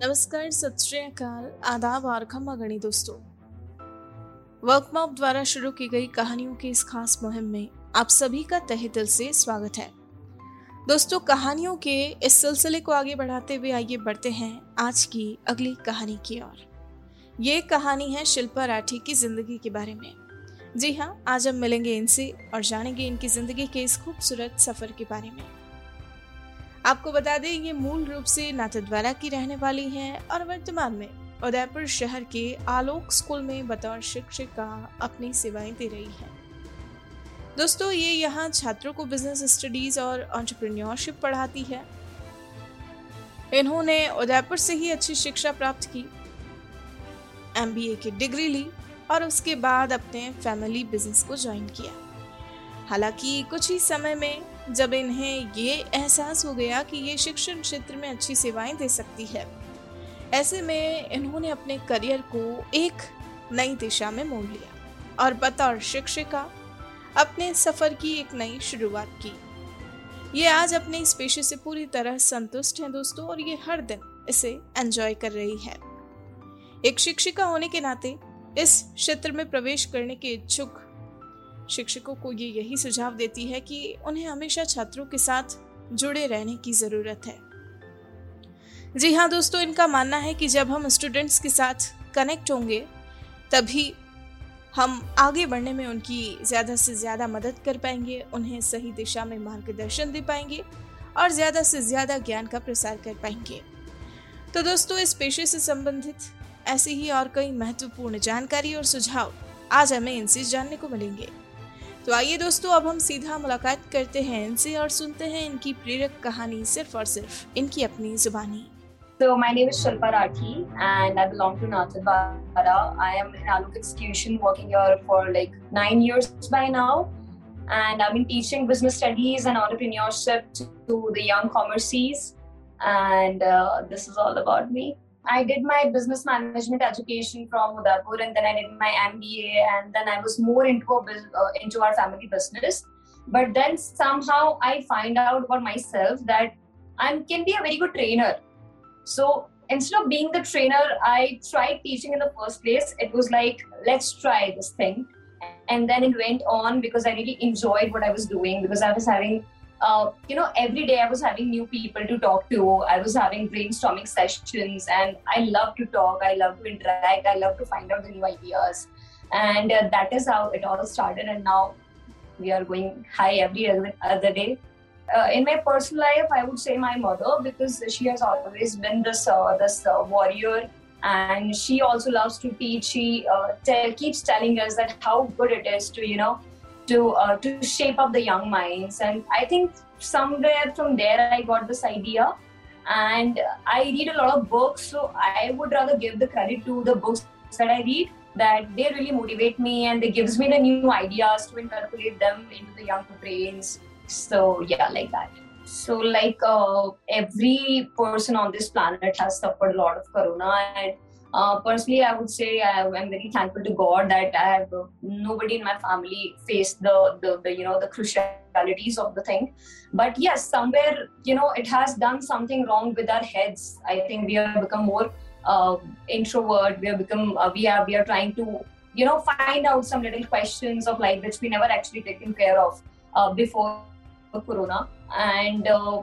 नमस्कार श्री अकाल। आदाब और खम्मा गणी दोस्तों। वर्कमॉप द्वारा शुरू की गई कहानियों की इस खास मुहिम में आप सभी का तहे दिल से स्वागत है। दोस्तों, कहानियों के इस सिलसिले को आगे बढ़ाते हुए आइए बढ़ते हैं आज की अगली कहानी की ओर। ये कहानी है शिल्पा राठी की ज़िंदगी के बारे में। जी हाँ आज हम मिलेंगे इनसे और जानेंगे इनकी ज़िंदगी के इस खूबसूरत सफ़र के बारे में। आपको बता दें, ये मूल रूप से नाथद्वारा की रहने वाली हैं और वर्तमान में उदयपुर शहर के आलोक स्कूल में बतौर शिक्षिका अपनी सेवाएँ दे रही है। दोस्तों, ये यहाँ छात्रों को बिज़नेस स्टडीज़ और ऑन्टरप्रेन्योरशिप पढ़ाती है। इन्होंने उदयपुर से ही अच्छी शिक्षा प्राप्त की एमबीए की डिग्री ली और उसके बाद अपने फैमिली बिज़नेस को ज्वाइन किया। हालाँकि कुछ ही समय में जब इन्हें ये एहसास हो गया कि ये शिक्षण क्षेत्र में अच्छी सेवाएँ दे सकती है। ऐसे में इन्होंने अपने करियर को एक नई दिशा में मोड़ लिया और बतौर शिक्षिका अपने सफ़र की एक नई शुरुआत की। ये आज अपने इस पेशे से पूरी तरह संतुष्ट हैं दोस्तों और ये हर दिन इसे एंजॉय कर रही है। एक शिक्षिका होने के नाते इस क्षेत्र में प्रवेश करने के इच्छुक शिक्षकों को ये यही सुझाव देती है कि उन्हें हमेशा छात्रों के साथ जुड़े रहने की ज़रूरत है। जी हाँ दोस्तों, इनका मानना है कि जब हम स्टूडेंट्स के साथ कनेक्ट होंगे, तभी हम आगे बढ़ने में उनकी ज़्यादा से ज़्यादा मदद कर पाएँगे, उन्हें सही दिशा में मार्गदर्शन दे पाएँगे और ज़्यादा से ज़्यादा ज्ञान का प्रसार कर पाएँगे। तो दोस्तों, इस पेशे से संबंधित ऐसी ही और कई महत्वपूर्ण जानकारी और सुझाव आज हमें इनसे जानने को मिलेंगे। तो आइए दोस्तों अब हम सीधा मुलाकात करते हैं इनसे और सुनते हैं इनकी प्रेरक कहानी सिर्फ़ और सिर्फ़ इनकी अपनी जुबानी So my name is Shilpa Rathi and I belong to Nathavara. I am in Aluk institution working here for like nine years by now. And I've been teaching business studies and entrepreneurship to the young commerces. And uh, this is all about me. I did my business management education from Udaipur, and then I did my MBA, and then I was more into a, uh, into our family business. But then somehow I find out about myself that I can be a very good trainer. So instead of being the trainer, I tried teaching in the first place. It was like let's try this thing, and then it went on because I really enjoyed what I was doing because I was having uh, you know, every day I was having new people to talk to. I was having brainstorming sessions, and I love to talk. I love to interact. I love to find out the new ideas, and uh, that is how it all started. And now we are going high every other day. Uh, in my personal life, I would say my mother because she has always been this this warrior, and she also loves to teach. She uh, tell, keeps telling us that how good it is to you know to uh, to shape up the young minds. And i think somewhere from there i got this idea. And i read a lot of books so i would rather give the credit to the books that i read that they really motivate me and they gives me the new ideas to incorporate them into the young brains. So yeah like that. So like uh, every person on this planet has suffered a lot of corona and uh, personally, I would say I, am very thankful to God that I have uh, nobody in my family faced the, the, the you know the crucialities of the thing. But yes, somewhere you know it has done something wrong with our heads. I think we have become more uh, introvert. We have become uh, we are we are trying to you know find out some little questions of life which we never actually taken care of uh, before Corona and. Uh,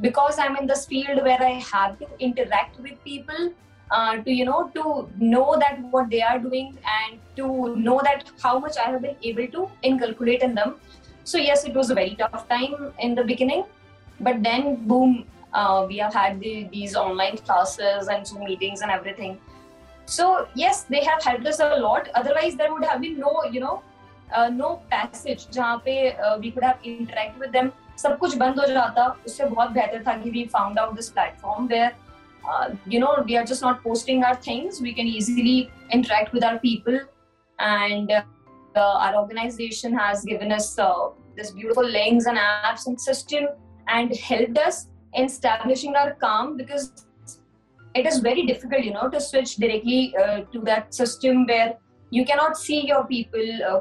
because I'm in this field where I have to interact with people, uh, to you know to know that what they are doing and to know that how much i have been able to inculcate in them so yes it was a very tough time in the beginning but then boom uh, we have had the, these online classes and zoom meetings and everything so yes they have helped us a lot otherwise there would have been no you know uh, no passage जहाँ पे uh, we could have interact with them सब कुछ बंद हो जाता उससे बहुत बेहतर था कि we found out this platform where uh, you know we are just not posting our things. We can easily interact with our people. And uh, our organization has given us uh, this beautiful links and apps and system and helped us in establishing our calm because it is very difficult you know to switch directly uh, to that system where you cannot see your people uh,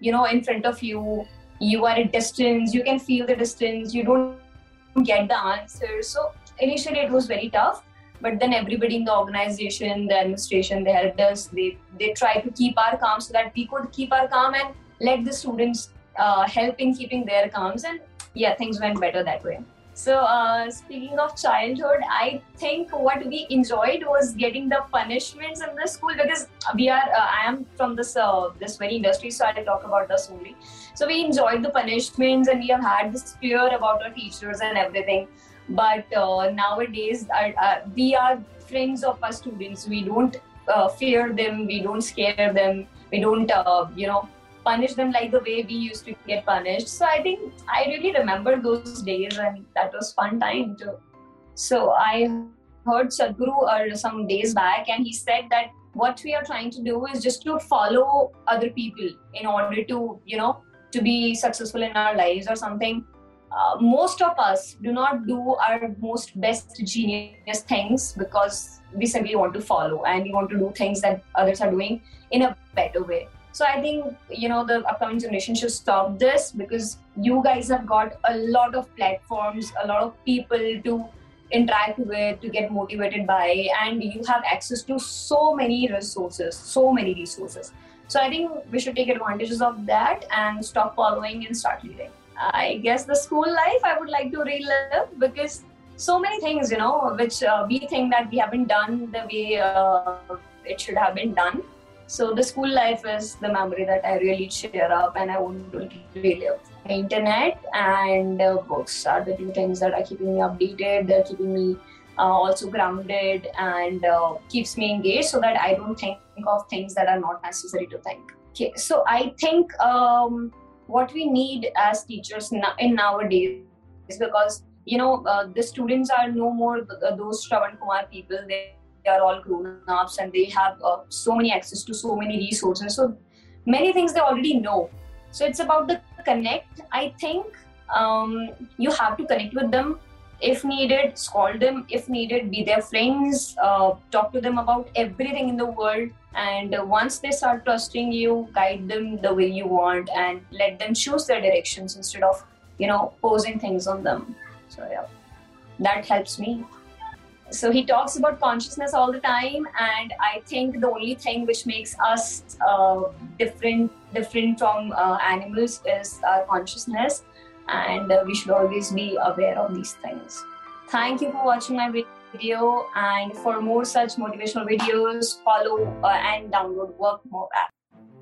you know in front of you. You are at distance. You can feel the distance. You don't get the answer. So initially it was very tough but then everybody in the organization the administration they helped us they they tried to keep our calm so that we could keep our calm and let the students uh, help in keeping their calms. And yeah things went better that way. So uh, speaking of childhood i think what we enjoyed was getting the punishments in the school because we are uh, i am from this uh, this very industry so i'll talk about this only so we enjoyed the punishments and we have had this fear about our teachers and everything but uh, nowadays uh, we are friends of our students. We don't uh, fear them. We don't scare them. We don't uh, you know punish them like the way we used to get punished. So i think i really remember those days and that was fun time too. So i heard sadhguru uh, some days back and he said that what we are trying to do is just to follow other people in order to you know to be successful in our lives or something uh, most of us do not do our most best genius things because we simply want to follow and we want to do things that others are doing in a better way. So i think you know the upcoming generation should stop this because you guys have got a lot of platforms a lot of people to interact with to get motivated by and you have access to so many resources so many resources. So i think we should take advantages of that and stop following and start leading I guess the school life I would like to relive because so many things, you know, which uh, we think that we haven't done the way uh, it should have been done. So the school life is the memory that I really cheer up and I want to relive. The internet and uh, books are the two things that are keeping me updated. They're keeping me uh, also grounded and uh, keeps me engaged so that I don't think of things that are not necessary to think. Okay, so I think um, what we need as teachers in nowadays is because you know uh, the students are no more those Shravan Kumar people. They, they are all grown ups and they have uh, so many access to so many resources. So many things they already know. So it's about the connect. I think um, you have to connect with them if needed, scold them. If needed, be their friends, uh, talk to them about everything in the world. And once they start trusting you guide them the way you want and let them choose their directions instead of you know posing things on them. So yeah that helps me. So he talks about consciousness all the time. And i think the only thing which makes us uh, different different from uh, animals is our consciousness and uh, we should always be aware of these things thank you for watching my video and for more such motivational videos follow uh, and download work more app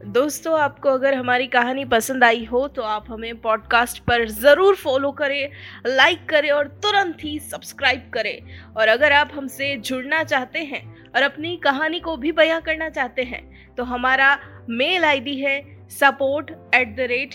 दोस्तों आपको अगर हमारी कहानी पसंद आई हो तो आप हमें पॉडकास्ट पर ज़रूर फॉलो करें लाइक करें और तुरंत ही सब्सक्राइब करें और अगर आप हमसे जुड़ना चाहते हैं और अपनी कहानी को भी बयां करना चाहते हैं तो हमारा मेल आईडी है support at the rate